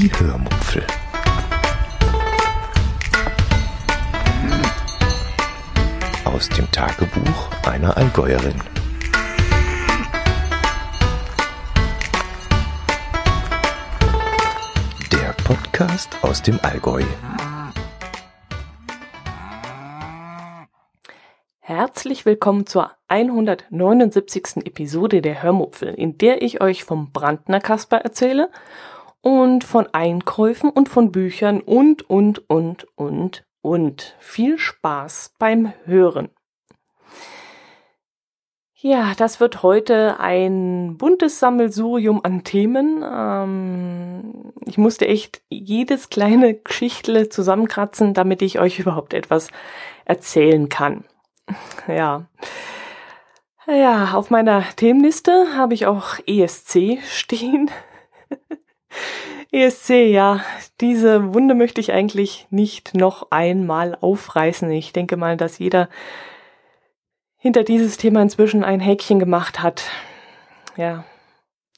Die Hörmupfel. Aus dem Tagebuch einer Allgäuerin. Der Podcast aus dem Allgäu. Herzlich willkommen zur 179. Episode der Hörmupfel, in der ich euch vom Brandner Kasper erzähle und von Einkäufen und von Büchern und, und, und, und, und. Viel Spaß beim Hören. Ja, das wird heute ein buntes Sammelsurium an Themen. Ähm, ich musste echt jedes kleine Geschichtle zusammenkratzen, damit ich euch überhaupt etwas erzählen kann. Ja. Ja, auf meiner Themenliste habe ich auch ESC stehen. ESC, ja, diese Wunde möchte ich eigentlich nicht noch einmal aufreißen. Ich denke mal, dass jeder hinter dieses Thema inzwischen ein Häkchen gemacht hat. Ja,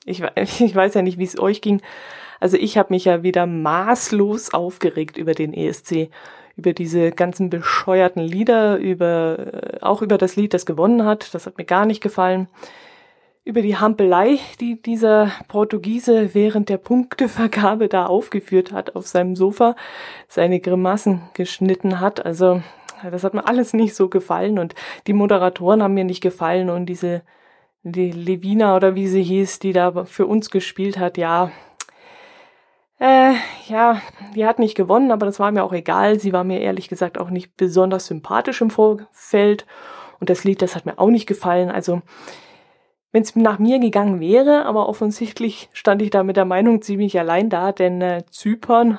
ich, ich weiß ja nicht, wie es euch ging. Also ich habe mich ja wieder maßlos aufgeregt über den ESC, über diese ganzen bescheuerten Lieder, über auch über das Lied, das gewonnen hat. Das hat mir gar nicht gefallen über die Hampelei, die dieser Portugiese während der Punktevergabe da aufgeführt hat auf seinem Sofa, seine Grimassen geschnitten hat. Also das hat mir alles nicht so gefallen und die Moderatoren haben mir nicht gefallen und diese die Levina oder wie sie hieß, die da für uns gespielt hat, ja, äh, ja, die hat nicht gewonnen, aber das war mir auch egal. Sie war mir ehrlich gesagt auch nicht besonders sympathisch im Vorfeld und das Lied, das hat mir auch nicht gefallen. Also wenn es nach mir gegangen wäre, aber offensichtlich stand ich da mit der Meinung ziemlich allein da, denn äh, Zypern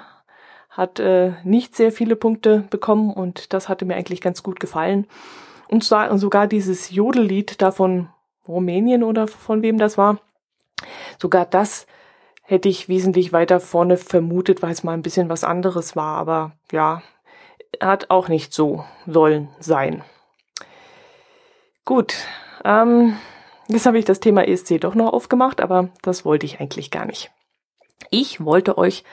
hat äh, nicht sehr viele Punkte bekommen und das hatte mir eigentlich ganz gut gefallen. Und sogar dieses Jodellied da von Rumänien oder von wem das war, sogar das hätte ich wesentlich weiter vorne vermutet, weil es mal ein bisschen was anderes war. Aber ja, hat auch nicht so sollen sein. Gut, ähm, Jetzt habe ich das Thema ESC doch noch aufgemacht, aber das wollte ich eigentlich gar nicht. Ich wollte euch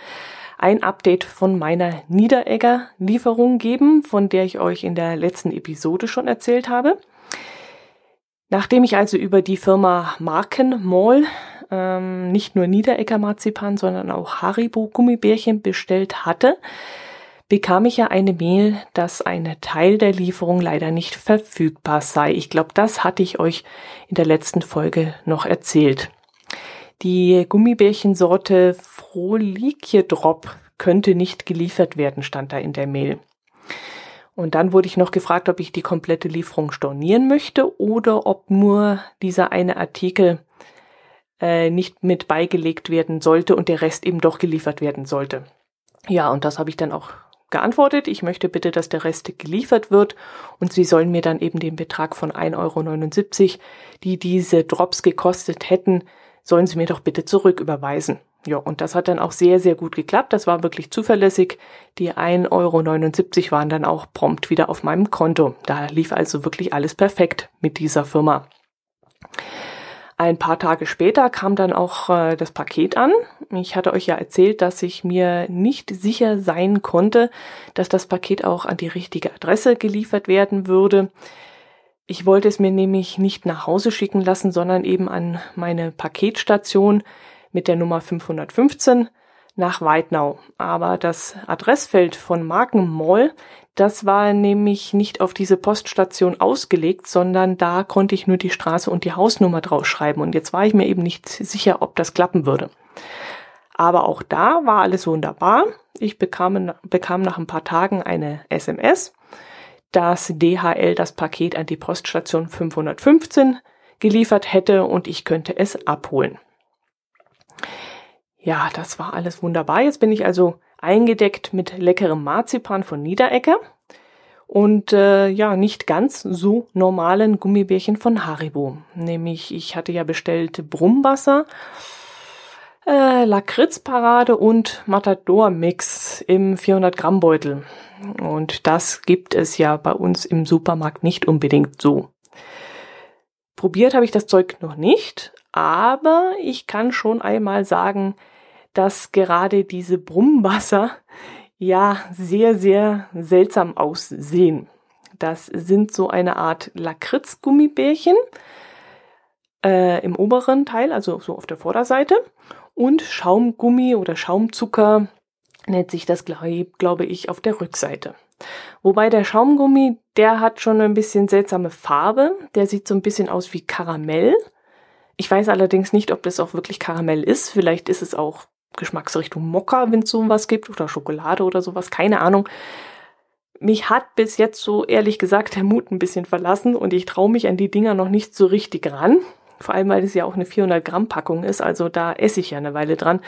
ein Update von meiner Niederegger-Lieferung geben, von der ich euch in der letzten Episode schon erzählt habe. Nachdem ich also über die Firma Markenmall ähm, nicht nur Niederegger Marzipan, sondern auch Haribo Gummibärchen bestellt hatte, bekam ich ja eine Mail, dass ein Teil der Lieferung leider nicht verfügbar sei. Ich glaube, das hatte ich euch in der letzten Folge noch erzählt. Die Gummibärchensorte Frohlikie Drop könnte nicht geliefert werden, stand da in der Mail. Und dann wurde ich noch gefragt, ob ich die komplette Lieferung stornieren möchte oder ob nur dieser eine Artikel äh, nicht mit beigelegt werden sollte und der Rest eben doch geliefert werden sollte. Ja, und das habe ich dann auch geantwortet, ich möchte bitte, dass der Rest geliefert wird und Sie sollen mir dann eben den Betrag von 1,79 Euro, die diese Drops gekostet hätten, sollen Sie mir doch bitte zurücküberweisen. Ja, und das hat dann auch sehr, sehr gut geklappt. Das war wirklich zuverlässig. Die 1,79 Euro waren dann auch prompt wieder auf meinem Konto. Da lief also wirklich alles perfekt mit dieser Firma. Ein paar Tage später kam dann auch äh, das Paket an. Ich hatte euch ja erzählt, dass ich mir nicht sicher sein konnte, dass das Paket auch an die richtige Adresse geliefert werden würde. Ich wollte es mir nämlich nicht nach Hause schicken lassen, sondern eben an meine Paketstation mit der Nummer 515 nach Weidnau. Aber das Adressfeld von Markenmall, das war nämlich nicht auf diese Poststation ausgelegt, sondern da konnte ich nur die Straße und die Hausnummer draufschreiben. Und jetzt war ich mir eben nicht sicher, ob das klappen würde. Aber auch da war alles wunderbar. Ich bekam, bekam nach ein paar Tagen eine SMS, dass DHL das Paket an die Poststation 515 geliefert hätte und ich könnte es abholen. Ja, das war alles wunderbar. Jetzt bin ich also eingedeckt mit leckerem Marzipan von Niederecker und äh, ja, nicht ganz so normalen Gummibärchen von Haribo. Nämlich, ich hatte ja bestellt Brummwasser, äh, Lakritzparade und Matador Mix im 400 Gramm Beutel. Und das gibt es ja bei uns im Supermarkt nicht unbedingt so. Probiert habe ich das Zeug noch nicht, aber ich kann schon einmal sagen, dass gerade diese Brummwasser ja sehr, sehr seltsam aussehen. Das sind so eine Art Lakritzgummibärchen äh, im oberen Teil, also so auf der Vorderseite. Und Schaumgummi oder Schaumzucker nennt sich das, glaube ich, auf der Rückseite. Wobei der Schaumgummi, der hat schon ein bisschen seltsame Farbe. Der sieht so ein bisschen aus wie Karamell. Ich weiß allerdings nicht, ob das auch wirklich Karamell ist. Vielleicht ist es auch Geschmacksrichtung Mokka, wenn es sowas gibt, oder Schokolade oder sowas, keine Ahnung. Mich hat bis jetzt so ehrlich gesagt der Mut ein bisschen verlassen und ich traue mich an die Dinger noch nicht so richtig ran. Vor allem, weil es ja auch eine 400 Gramm Packung ist, also da esse ich ja eine Weile dran.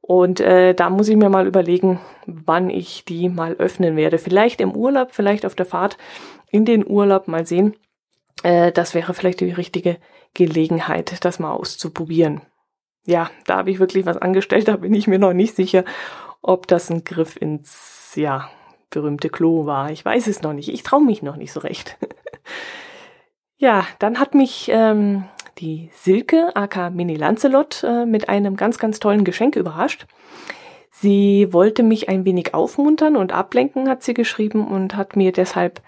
Und äh, da muss ich mir mal überlegen, wann ich die mal öffnen werde. Vielleicht im Urlaub, vielleicht auf der Fahrt in den Urlaub, mal sehen. Äh, das wäre vielleicht die richtige Gelegenheit, das mal auszuprobieren ja, da habe ich wirklich was angestellt, da bin ich mir noch nicht sicher, ob das ein Griff ins, ja, berühmte Klo war. Ich weiß es noch nicht. Ich traue mich noch nicht so recht. ja, dann hat mich ähm, die Silke, aka Mini Lancelot, äh, mit einem ganz, ganz tollen Geschenk überrascht. Sie wollte mich ein wenig aufmuntern und ablenken, hat sie geschrieben, und hat mir deshalb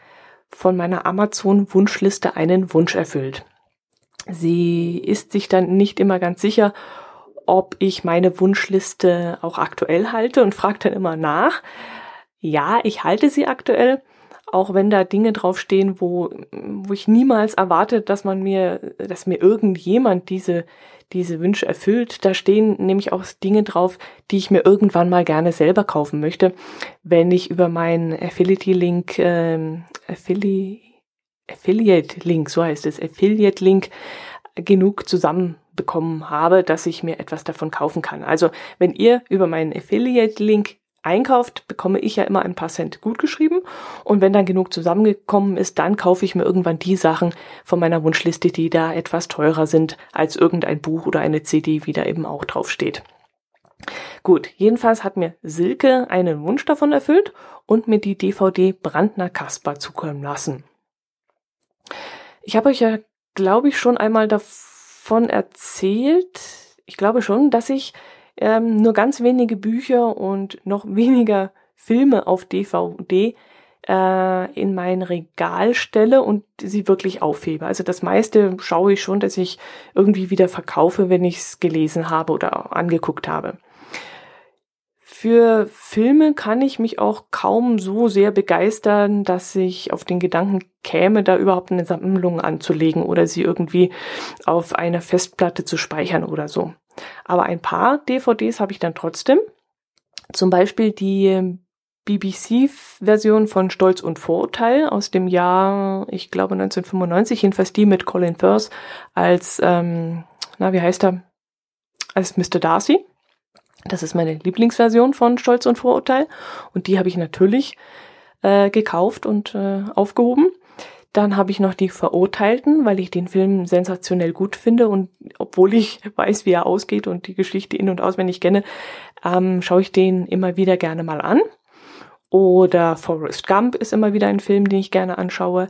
von meiner Amazon-Wunschliste einen Wunsch erfüllt. Sie ist sich dann nicht immer ganz sicher, ob ich meine Wunschliste auch aktuell halte und fragt dann immer nach. Ja, ich halte sie aktuell, auch wenn da Dinge draufstehen, wo, wo ich niemals erwarte, dass man mir, dass mir irgendjemand diese, diese Wünsche erfüllt. Da stehen nämlich auch Dinge drauf, die ich mir irgendwann mal gerne selber kaufen möchte, wenn ich über meinen Affiliate-Link, ähm, Affili Affiliate-Link, so heißt es, Affiliate-Link genug zusammen bekommen habe, dass ich mir etwas davon kaufen kann. Also wenn ihr über meinen Affiliate-Link einkauft, bekomme ich ja immer ein paar Cent gutgeschrieben. Und wenn dann genug zusammengekommen ist, dann kaufe ich mir irgendwann die Sachen von meiner Wunschliste, die da etwas teurer sind als irgendein Buch oder eine CD, wie da eben auch drauf steht. Gut, jedenfalls hat mir Silke einen Wunsch davon erfüllt und mir die DVD Brandner Kasper zukommen lassen. Ich habe euch ja, glaube ich, schon einmal davon davon erzählt, ich glaube schon, dass ich ähm, nur ganz wenige Bücher und noch weniger Filme auf DVD äh, in mein Regal stelle und sie wirklich aufhebe. Also das meiste schaue ich schon, dass ich irgendwie wieder verkaufe, wenn ich es gelesen habe oder angeguckt habe. Für Filme kann ich mich auch kaum so sehr begeistern, dass ich auf den Gedanken käme, da überhaupt eine Sammlung anzulegen oder sie irgendwie auf einer Festplatte zu speichern oder so. Aber ein paar DVDs habe ich dann trotzdem. Zum Beispiel die BBC-Version von Stolz und Vorurteil aus dem Jahr, ich glaube 1995, jedenfalls die mit Colin Firth als, ähm, na, wie heißt er? Als Mr. Darcy. Das ist meine Lieblingsversion von Stolz und Vorurteil und die habe ich natürlich äh, gekauft und äh, aufgehoben. Dann habe ich noch die Verurteilten, weil ich den Film sensationell gut finde und obwohl ich weiß, wie er ausgeht und die Geschichte in- und auswendig kenne, ähm, schaue ich den immer wieder gerne mal an. Oder Forrest Gump ist immer wieder ein Film, den ich gerne anschaue.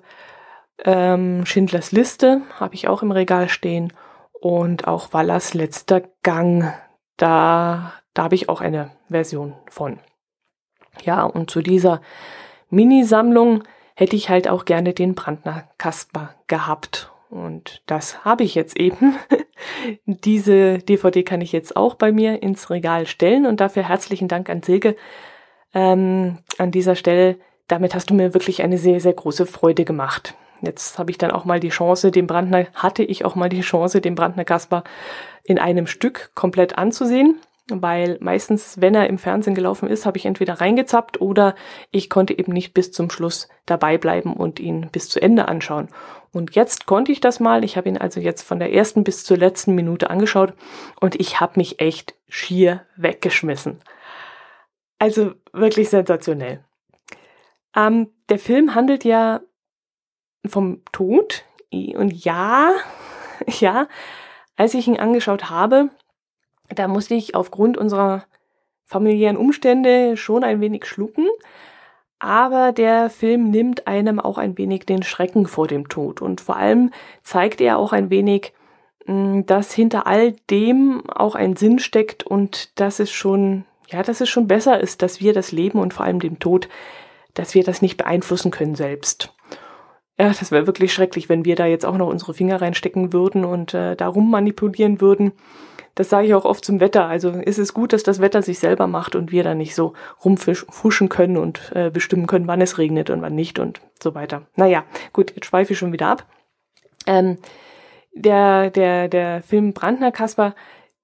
Ähm, Schindlers Liste habe ich auch im Regal stehen und auch Wallers letzter Gang da, da habe ich auch eine Version von. Ja, und zu dieser Mini-Sammlung hätte ich halt auch gerne den Brandner Kasper gehabt. Und das habe ich jetzt eben. Diese DVD kann ich jetzt auch bei mir ins Regal stellen und dafür herzlichen Dank an Silke. Ähm, an dieser Stelle, damit hast du mir wirklich eine sehr, sehr große Freude gemacht. Jetzt habe ich dann auch mal die Chance, den Brandner, hatte ich auch mal die Chance, den Brandner Kasper in einem Stück komplett anzusehen, weil meistens, wenn er im Fernsehen gelaufen ist, habe ich entweder reingezappt oder ich konnte eben nicht bis zum Schluss dabei bleiben und ihn bis zu Ende anschauen. Und jetzt konnte ich das mal. Ich habe ihn also jetzt von der ersten bis zur letzten Minute angeschaut und ich habe mich echt schier weggeschmissen. Also wirklich sensationell. Ähm, der Film handelt ja vom Tod. Und ja, ja, als ich ihn angeschaut habe, da musste ich aufgrund unserer familiären Umstände schon ein wenig schlucken. Aber der Film nimmt einem auch ein wenig den Schrecken vor dem Tod. Und vor allem zeigt er auch ein wenig, mm, dass hinter all dem auch ein Sinn steckt und dass es schon, ja, dass es schon besser ist, dass wir das Leben und vor allem den Tod, dass wir das nicht beeinflussen können selbst. Ja, das wäre wirklich schrecklich, wenn wir da jetzt auch noch unsere Finger reinstecken würden und äh, darum manipulieren würden. Das sage ich auch oft zum Wetter. Also ist es gut, dass das Wetter sich selber macht und wir da nicht so rumfuschen können und äh, bestimmen können, wann es regnet und wann nicht und so weiter. Naja, gut, jetzt schweife ich schon wieder ab. Ähm, der, der, der Film Brandner Kasper,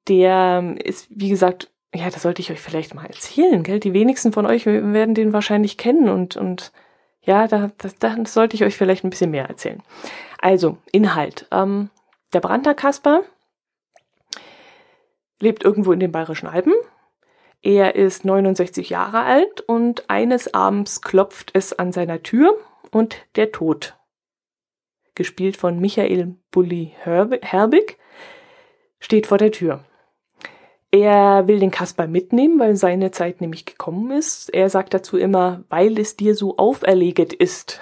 der ist, wie gesagt, ja, das sollte ich euch vielleicht mal erzählen, gell? Die wenigsten von euch werden den wahrscheinlich kennen und, und ja, da, das, da sollte ich euch vielleicht ein bisschen mehr erzählen. Also, Inhalt. Ähm, der Brandner Kasper lebt irgendwo in den Bayerischen Alpen. Er ist 69 Jahre alt und eines Abends klopft es an seiner Tür und der Tod gespielt von Michael Bulli Herbig, steht vor der Tür. Er will den Kasper mitnehmen, weil seine Zeit nämlich gekommen ist. Er sagt dazu immer, weil es dir so auferleget ist.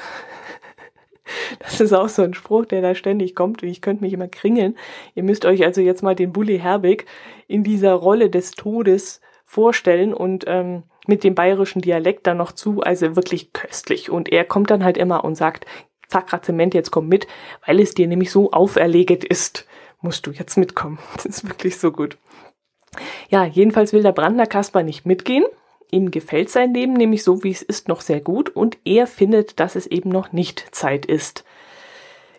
Das ist auch so ein Spruch, der da ständig kommt ich könnte mich immer kringeln. Ihr müsst euch also jetzt mal den Bully Herbig in dieser Rolle des Todes vorstellen und ähm, mit dem bayerischen Dialekt dann noch zu, also wirklich köstlich. Und er kommt dann halt immer und sagt, Sakrament, jetzt komm mit, weil es dir nämlich so auferleget ist. Musst du jetzt mitkommen. Das ist wirklich so gut. Ja, jedenfalls will der Brandner Kasper nicht mitgehen. Ihm gefällt sein Leben nämlich so, wie es ist, noch sehr gut und er findet, dass es eben noch nicht Zeit ist,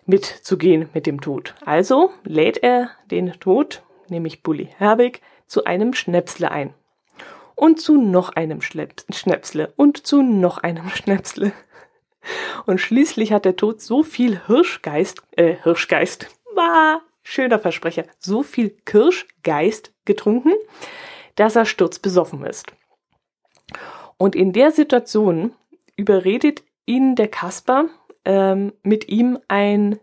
mitzugehen mit dem Tod. Also lädt er den Tod, nämlich Bully Herbig, zu einem Schnäpsle ein. Und zu noch einem Schnäpsle und zu noch einem Schnäpsle. Und schließlich hat der Tod so viel Hirschgeist, äh, Hirschgeist, war schöner Versprecher, so viel Kirschgeist getrunken, dass er sturzbesoffen ist. Und in der Situation überredet ihn der Kasper, ähm, mit ihm ein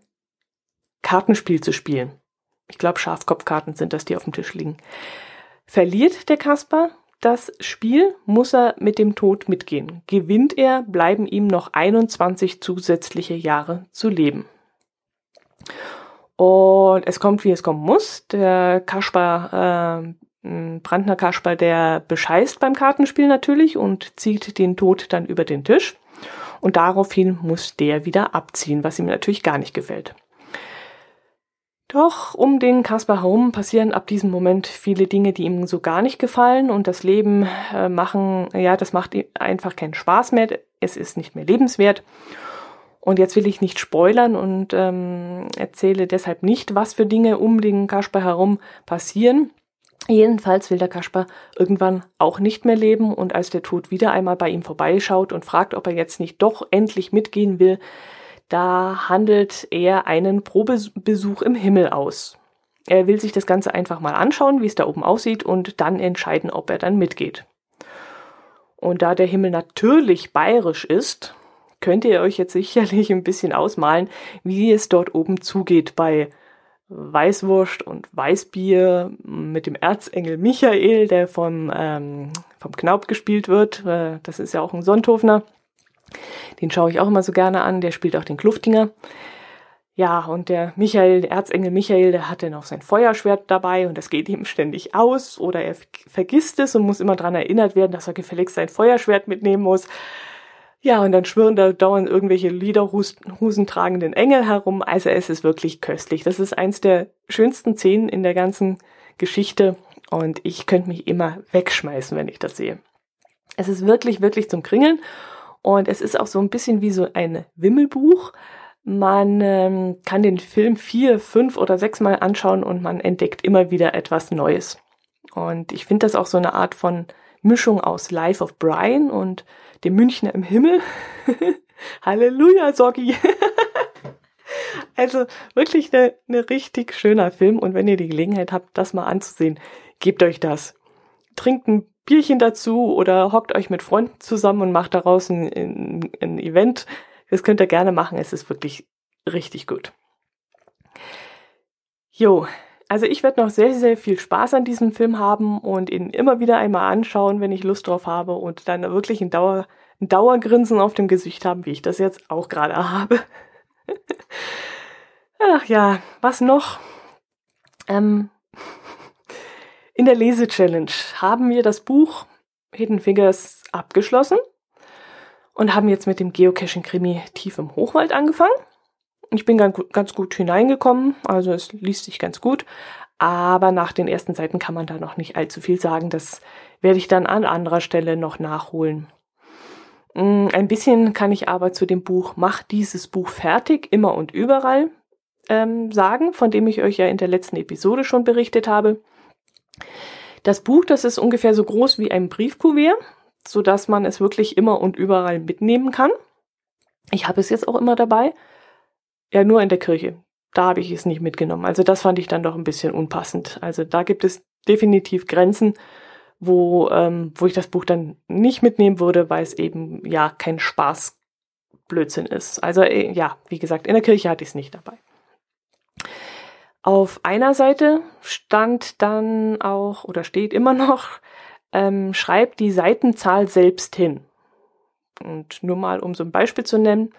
Kartenspiel zu spielen. Ich glaube, Schafkopfkarten sind das, die auf dem Tisch liegen. Verliert der Kasper, das Spiel muss er mit dem Tod mitgehen. Gewinnt er, bleiben ihm noch 21 zusätzliche Jahre zu leben. Und es kommt, wie es kommen muss. Der Kasper, äh, Brandner Kasper, der bescheißt beim Kartenspiel natürlich und zieht den Tod dann über den Tisch. Und daraufhin muss der wieder abziehen, was ihm natürlich gar nicht gefällt. Doch um den Kaspar herum passieren ab diesem Moment viele Dinge, die ihm so gar nicht gefallen und das Leben äh, machen, ja, das macht einfach keinen Spaß mehr, es ist nicht mehr lebenswert. Und jetzt will ich nicht spoilern und ähm, erzähle deshalb nicht, was für Dinge um den Kaspar herum passieren. Jedenfalls will der Kaspar irgendwann auch nicht mehr leben und als der Tod wieder einmal bei ihm vorbeischaut und fragt, ob er jetzt nicht doch endlich mitgehen will, da handelt er einen Probebesuch im Himmel aus. Er will sich das Ganze einfach mal anschauen, wie es da oben aussieht und dann entscheiden, ob er dann mitgeht. Und da der Himmel natürlich bayerisch ist, könnt ihr euch jetzt sicherlich ein bisschen ausmalen, wie es dort oben zugeht bei Weißwurst und Weißbier mit dem Erzengel Michael, der vom, ähm, vom Knaub gespielt wird. Äh, das ist ja auch ein Sonthofner. Den schaue ich auch immer so gerne an. Der spielt auch den Kluftinger. Ja, und der Michael, der Erzengel Michael, der hat dann auch sein Feuerschwert dabei und das geht ihm ständig aus oder er vergisst es und muss immer dran erinnert werden, dass er gefälligst sein Feuerschwert mitnehmen muss. Ja, und dann schwirren da dauernd irgendwelche Liederhusen tragenden Engel herum. Also es ist wirklich köstlich. Das ist eins der schönsten Szenen in der ganzen Geschichte und ich könnte mich immer wegschmeißen, wenn ich das sehe. Es ist wirklich, wirklich zum Kringeln und es ist auch so ein bisschen wie so ein Wimmelbuch. Man ähm, kann den Film vier, fünf oder sechs Mal anschauen und man entdeckt immer wieder etwas Neues. Und ich finde das auch so eine Art von Mischung aus Life of Brian und dem Münchner im Himmel. Halleluja, Soggy. also wirklich eine, eine richtig schöner Film und wenn ihr die Gelegenheit habt, das mal anzusehen, gebt euch das. Trinkt ein Bierchen dazu oder hockt euch mit Freunden zusammen und macht daraus ein, ein, ein Event. Das könnt ihr gerne machen. Es ist wirklich richtig gut. Jo, also ich werde noch sehr, sehr viel Spaß an diesem Film haben und ihn immer wieder einmal anschauen, wenn ich Lust drauf habe und dann wirklich ein, Dauer, ein Dauergrinsen auf dem Gesicht haben, wie ich das jetzt auch gerade habe. Ach ja, was noch? Ähm, in der Lese-Challenge haben wir das Buch Hidden Figures abgeschlossen und haben jetzt mit dem Geocaching-Krimi Tief im Hochwald angefangen. Ich bin ganz gut hineingekommen, also es liest sich ganz gut, aber nach den ersten Seiten kann man da noch nicht allzu viel sagen. Das werde ich dann an anderer Stelle noch nachholen. Mm, ein bisschen kann ich aber zu dem Buch Mach dieses Buch fertig, immer und überall ähm, sagen, von dem ich euch ja in der letzten Episode schon berichtet habe. Das Buch, das ist ungefähr so groß wie ein Briefkuvert, so dass man es wirklich immer und überall mitnehmen kann. Ich habe es jetzt auch immer dabei. Ja, nur in der Kirche. Da habe ich es nicht mitgenommen. Also das fand ich dann doch ein bisschen unpassend. Also da gibt es definitiv Grenzen, wo, ähm, wo ich das Buch dann nicht mitnehmen würde, weil es eben ja kein Spaßblödsinn ist. Also äh, ja, wie gesagt, in der Kirche hatte ich es nicht dabei. Auf einer Seite stand dann auch oder steht immer noch, ähm, schreibt die Seitenzahl selbst hin. Und nur mal, um so ein Beispiel zu nennen,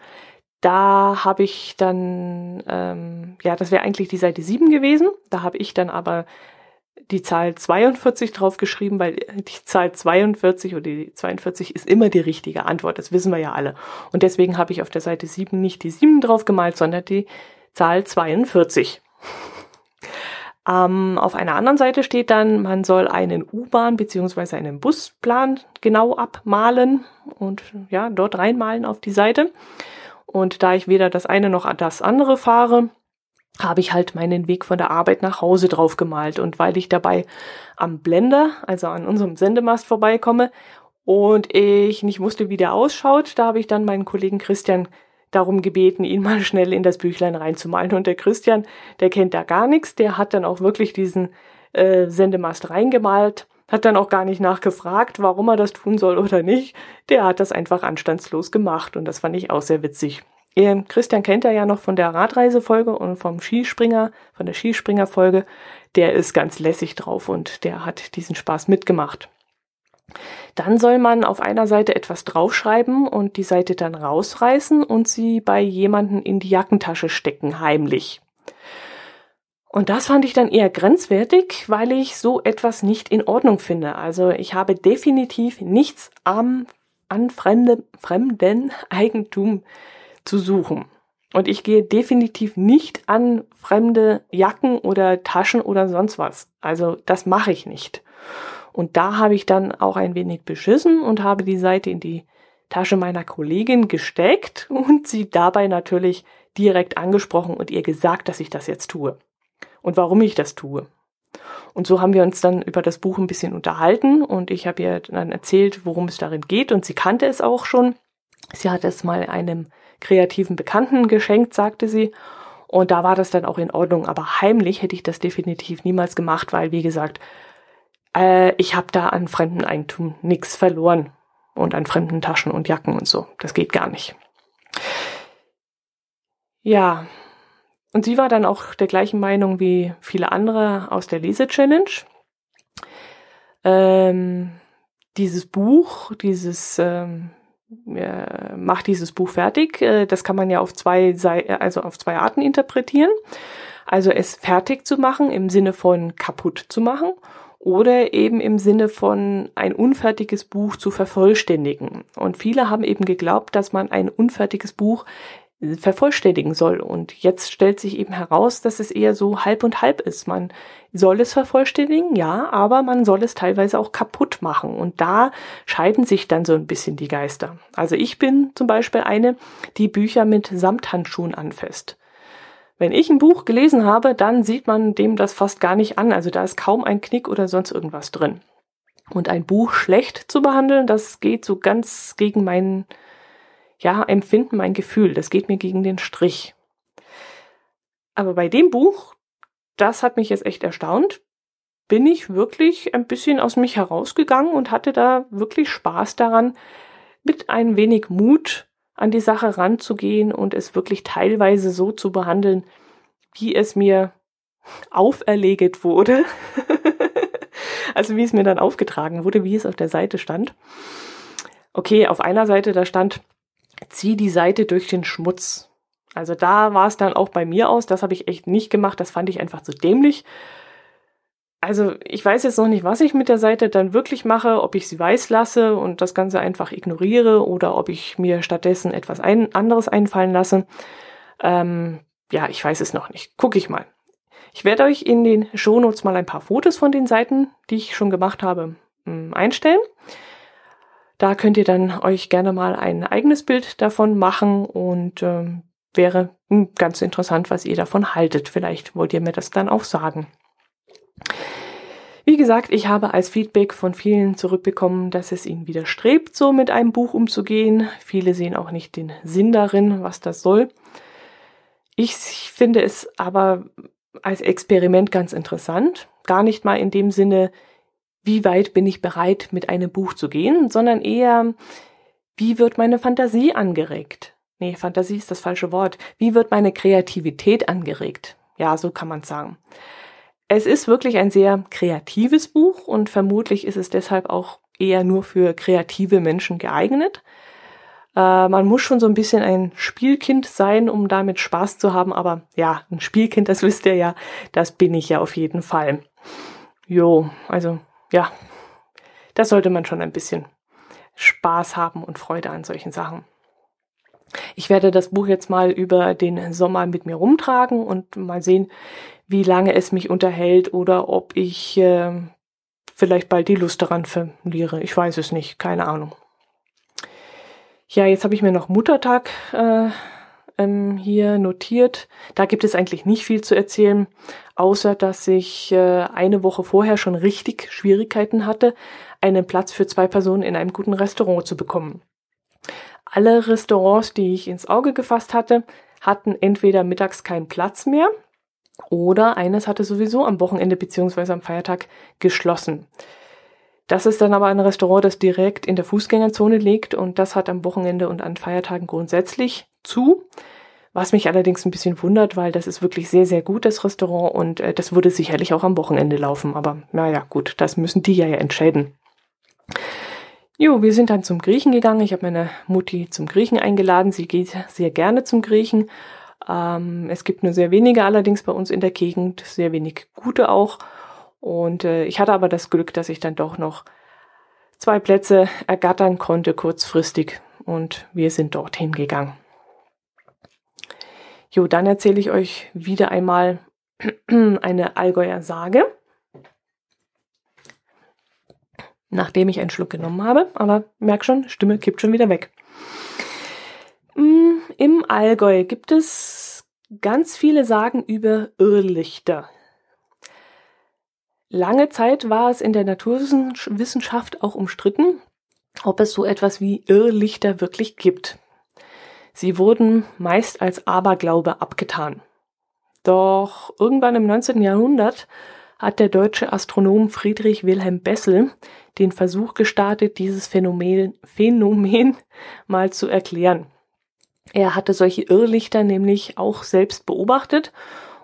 da habe ich dann, ähm, ja, das wäre eigentlich die Seite 7 gewesen. Da habe ich dann aber die Zahl 42 draufgeschrieben, weil die Zahl 42 oder die 42 ist immer die richtige Antwort. Das wissen wir ja alle. Und deswegen habe ich auf der Seite 7 nicht die 7 drauf gemalt, sondern die Zahl 42. Ähm, auf einer anderen Seite steht dann, man soll einen U-Bahn beziehungsweise einen Busplan genau abmalen und ja, dort reinmalen auf die Seite. Und da ich weder das eine noch das andere fahre, habe ich halt meinen Weg von der Arbeit nach Hause drauf gemalt. Und weil ich dabei am Blender, also an unserem Sendemast vorbeikomme und ich nicht wusste, wie der ausschaut, da habe ich dann meinen Kollegen Christian darum gebeten, ihn mal schnell in das Büchlein reinzumalen. Und der Christian, der kennt da gar nichts, der hat dann auch wirklich diesen äh, Sendemast reingemalt, hat dann auch gar nicht nachgefragt, warum er das tun soll oder nicht. Der hat das einfach anstandslos gemacht und das fand ich auch sehr witzig. Christian kennt er ja noch von der Radreisefolge und vom Skispringer, von der Skispringerfolge. Der ist ganz lässig drauf und der hat diesen Spaß mitgemacht. Dann soll man auf einer Seite etwas draufschreiben und die Seite dann rausreißen und sie bei jemanden in die Jackentasche stecken, heimlich. Und das fand ich dann eher grenzwertig, weil ich so etwas nicht in Ordnung finde. Also ich habe definitiv nichts am, an fremde, fremden Eigentum zu suchen. Und ich gehe definitiv nicht an fremde Jacken oder Taschen oder sonst was. Also das mache ich nicht. Und da habe ich dann auch ein wenig beschissen und habe die Seite in die Tasche meiner Kollegin gesteckt und sie dabei natürlich direkt angesprochen und ihr gesagt, dass ich das jetzt tue und warum ich das tue. Und so haben wir uns dann über das Buch ein bisschen unterhalten und ich habe ihr dann erzählt, worum es darin geht und sie kannte es auch schon. Sie hat es mal einem kreativen Bekannten geschenkt, sagte sie. Und da war das dann auch in Ordnung. Aber heimlich hätte ich das definitiv niemals gemacht, weil, wie gesagt, äh, ich habe da an fremden Eigentum nichts verloren und an fremden Taschen und Jacken und so. Das geht gar nicht. Ja, und sie war dann auch der gleichen Meinung wie viele andere aus der Lese-Challenge. Ähm, dieses Buch, dieses ähm, äh, macht dieses Buch fertig. Äh, das kann man ja auf zwei, also auf zwei Arten interpretieren. Also es fertig zu machen im Sinne von kaputt zu machen oder eben im Sinne von ein unfertiges Buch zu vervollständigen. Und viele haben eben geglaubt, dass man ein unfertiges Buch vervollständigen soll. Und jetzt stellt sich eben heraus, dass es eher so halb und halb ist. Man soll es vervollständigen, ja, aber man soll es teilweise auch kaputt machen. Und da scheiden sich dann so ein bisschen die Geister. Also ich bin zum Beispiel eine, die Bücher mit Samthandschuhen anfasst. Wenn ich ein Buch gelesen habe, dann sieht man dem das fast gar nicht an. Also da ist kaum ein Knick oder sonst irgendwas drin. Und ein Buch schlecht zu behandeln, das geht so ganz gegen mein, ja, Empfinden, mein Gefühl. Das geht mir gegen den Strich. Aber bei dem Buch, das hat mich jetzt echt erstaunt, bin ich wirklich ein bisschen aus mich herausgegangen und hatte da wirklich Spaß daran, mit ein wenig Mut an die Sache ranzugehen und es wirklich teilweise so zu behandeln, wie es mir auferlegt wurde. also wie es mir dann aufgetragen wurde, wie es auf der Seite stand. Okay, auf einer Seite, da stand, zieh die Seite durch den Schmutz. Also da war es dann auch bei mir aus. Das habe ich echt nicht gemacht. Das fand ich einfach zu dämlich. also ich weiß jetzt noch nicht, was ich mit der Seite dann wirklich mache, ob ich sie weiß lasse und das Ganze einfach ignoriere oder ob ich mir stattdessen etwas ein, anderes einfallen lasse. Ähm, ja, ich weiß es noch nicht. Guck ich mal. Ich werde euch in den Shownotes mal ein paar Fotos von den Seiten, die ich schon gemacht habe, hm, einstellen. Da könnt ihr dann euch gerne mal ein eigenes Bild davon machen und ähm, wäre hm, ganz interessant, was ihr davon haltet. Vielleicht wollt ihr mir das dann auch sagen. Wie gesagt, ich habe als Feedback von vielen zurückbekommen, dass es ihnen widerstrebt, so mit einem Buch umzugehen. Viele sehen auch nicht den Sinn darin, was das soll. Ich finde es aber als Experiment ganz interessant. Gar nicht mal in dem Sinne, wie weit bin ich bereit, mit einem Buch zu gehen, sondern eher, wie wird meine Fantasie angeregt? Nee, Fantasie ist das falsche Wort. Wie wird meine Kreativität angeregt? Ja, so kann man sagen. Es ist wirklich ein sehr kreatives Buch und vermutlich ist es deshalb auch eher nur für kreative Menschen geeignet. Äh, man muss schon so ein bisschen ein Spielkind sein, um damit Spaß zu haben, aber ja, ein Spielkind, das wisst ihr ja, das bin ich ja auf jeden Fall. Jo, also ja, da sollte man schon ein bisschen Spaß haben und Freude an solchen Sachen. Ich werde das Buch jetzt mal über den Sommer mit mir rumtragen und mal sehen, wie lange es mich unterhält oder ob ich äh, vielleicht bald die Lust daran verliere. Ich weiß es nicht, keine Ahnung. Ja, jetzt habe ich mir noch Muttertag äh, ähm, hier notiert. Da gibt es eigentlich nicht viel zu erzählen, außer dass ich äh, eine Woche vorher schon richtig Schwierigkeiten hatte, einen Platz für zwei Personen in einem guten Restaurant zu bekommen. Alle Restaurants, die ich ins Auge gefasst hatte, hatten entweder mittags keinen Platz mehr oder eines hatte sowieso am Wochenende beziehungsweise am Feiertag geschlossen. Das ist dann aber ein Restaurant, das direkt in der Fußgängerzone liegt und das hat am Wochenende und an Feiertagen grundsätzlich zu. Was mich allerdings ein bisschen wundert, weil das ist wirklich sehr, sehr gut, das Restaurant und äh, das würde sicherlich auch am Wochenende laufen. Aber naja, gut, das müssen die ja, ja entscheiden. Jo, wir sind dann zum Griechen gegangen. Ich habe meine Mutti zum Griechen eingeladen. Sie geht sehr gerne zum Griechen ähm, es gibt nur sehr wenige allerdings bei uns in der Gegend, sehr wenig gute auch. Und äh, ich hatte aber das Glück, dass ich dann doch noch zwei Plätze ergattern konnte kurzfristig und wir sind dorthin gegangen. Jo, dann erzähle ich euch wieder einmal eine Allgäuer Sage. Nachdem ich einen Schluck genommen habe, aber merk schon, Stimme kippt schon wieder weg. Mm, Im Allgäu gibt es ganz viele Sagen über Irrlichter. Lange Zeit war es in der Naturwissenschaft auch umstritten, ob es so etwas wie Irrlichter wirklich gibt. Sie wurden meist als Aberglaube abgetan. Doch irgendwann im 19. Jahrhundert hat der deutsche Astronom Friedrich Wilhelm Bessel den Versuch gestartet, dieses Phänomen, Phänomen mal zu erklären. Er hatte solche Irrlichter nämlich auch selbst beobachtet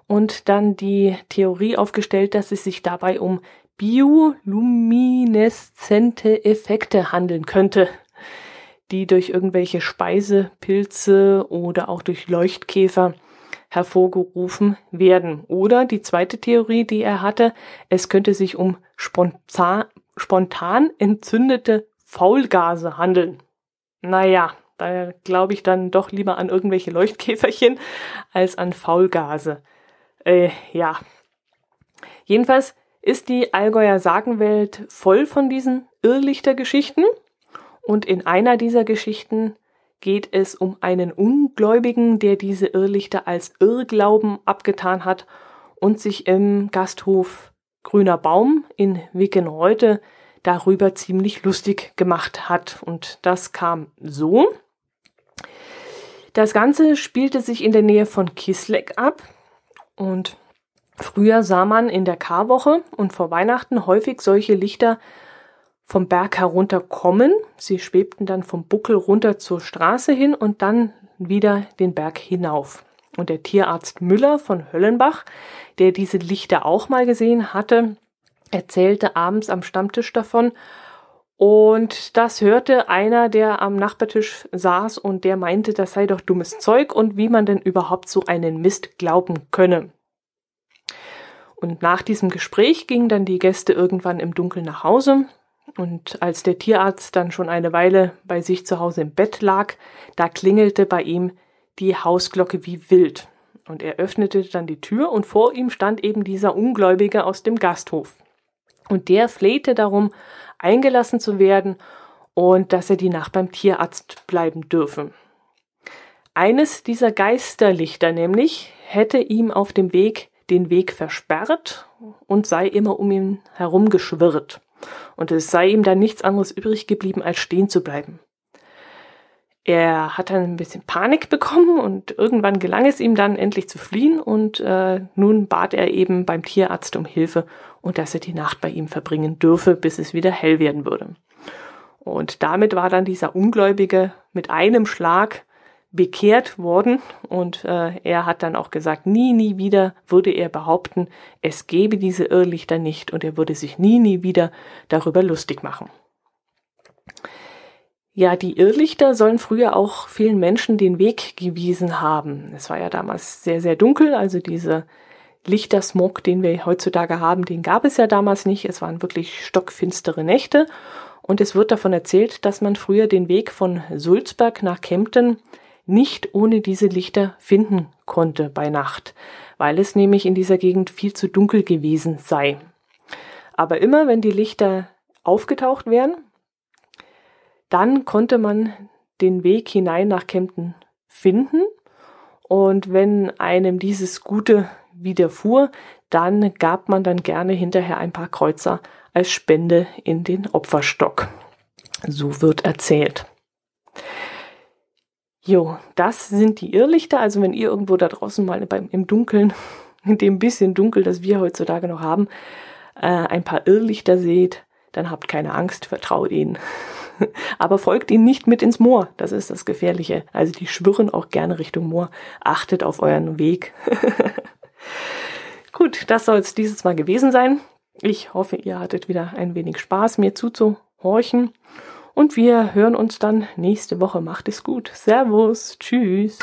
und dann die Theorie aufgestellt, dass es sich dabei um biolumineszente Effekte handeln könnte, die durch irgendwelche Speisepilze oder auch durch Leuchtkäfer hervorgerufen werden. Oder die zweite Theorie, die er hatte, es könnte sich um spontan, spontan entzündete Faulgase handeln. Naja, da glaube ich dann doch lieber an irgendwelche Leuchtkäferchen als an Faulgase. Äh, ja. Jedenfalls ist die Allgäuer Sagenwelt voll von diesen Irrlichtergeschichten. Und in einer dieser Geschichten geht es um einen Ungläubigen, der diese Irrlichter als Irrglauben abgetan hat und sich im Gasthof Grüner Baum in Wickenreuthe darüber ziemlich lustig gemacht hat. Und das kam so. Das Ganze spielte sich in der Nähe von Kisleck ab und früher sah man in der Karwoche und vor Weihnachten häufig solche Lichter vom Berg herunterkommen. Sie schwebten dann vom Buckel runter zur Straße hin und dann wieder den Berg hinauf. Und der Tierarzt Müller von Höllenbach, der diese Lichter auch mal gesehen hatte, erzählte abends am Stammtisch davon und das hörte einer, der am Nachbartisch saß und der meinte, das sei doch dummes Zeug und wie man denn überhaupt so einen Mist glauben könne. Und nach diesem Gespräch gingen dann die Gäste irgendwann im Dunkeln nach Hause. Und als der Tierarzt dann schon eine Weile bei sich zu Hause im Bett lag, da klingelte bei ihm die Hausglocke wie wild. Und er öffnete dann die Tür und vor ihm stand eben dieser Ungläubige aus dem Gasthof. Und der flehte darum, eingelassen zu werden und dass er die Nacht beim Tierarzt bleiben dürfe. Eines dieser Geisterlichter nämlich hätte ihm auf dem Weg den Weg versperrt und sei immer um ihn herum geschwirrt. Und es sei ihm dann nichts anderes übrig geblieben, als stehen zu bleiben. Er hat dann ein bisschen Panik bekommen und irgendwann gelang es ihm dann endlich zu fliehen und äh, nun bat er eben beim Tierarzt um Hilfe und dass er die Nacht bei ihm verbringen dürfe, bis es wieder hell werden würde. Und damit war dann dieser Ungläubige mit einem Schlag bekehrt worden und äh, er hat dann auch gesagt, nie, nie wieder würde er behaupten, es gebe diese Irrlichter nicht und er würde sich nie, nie wieder darüber lustig machen. Ja, die Irrlichter sollen früher auch vielen Menschen den Weg gewiesen haben. Es war ja damals sehr, sehr dunkel, also diese Lichtersmog, den wir heutzutage haben, den gab es ja damals nicht. Es waren wirklich stockfinstere Nächte und es wird davon erzählt, dass man früher den Weg von Sulzberg nach Kempten nicht ohne diese Lichter finden konnte bei Nacht, weil es nämlich in dieser Gegend viel zu dunkel gewesen sei. Aber immer wenn die Lichter aufgetaucht wären, dann konnte man den Weg hinein nach Kempten finden. Und wenn einem dieses Gute widerfuhr, dann gab man dann gerne hinterher ein paar Kreuzer als Spende in den Opferstock. So wird erzählt. Jo, das sind die Irrlichter. Also wenn ihr irgendwo da draußen mal im Dunkeln, in dem bisschen Dunkel, das wir heutzutage noch haben, äh, ein paar Irrlichter seht, dann habt keine Angst, vertraut ihnen. Aber folgt ihnen nicht mit ins Moor, das ist das Gefährliche. Also die schwirren auch gerne Richtung Moor. Achtet auf euren Weg. Gut, das soll es dieses Mal gewesen sein. Ich hoffe, ihr hattet wieder ein wenig Spaß, mir zuzuhorchen. Und wir hören uns dann nächste Woche. Macht es gut. Servus. Tschüss.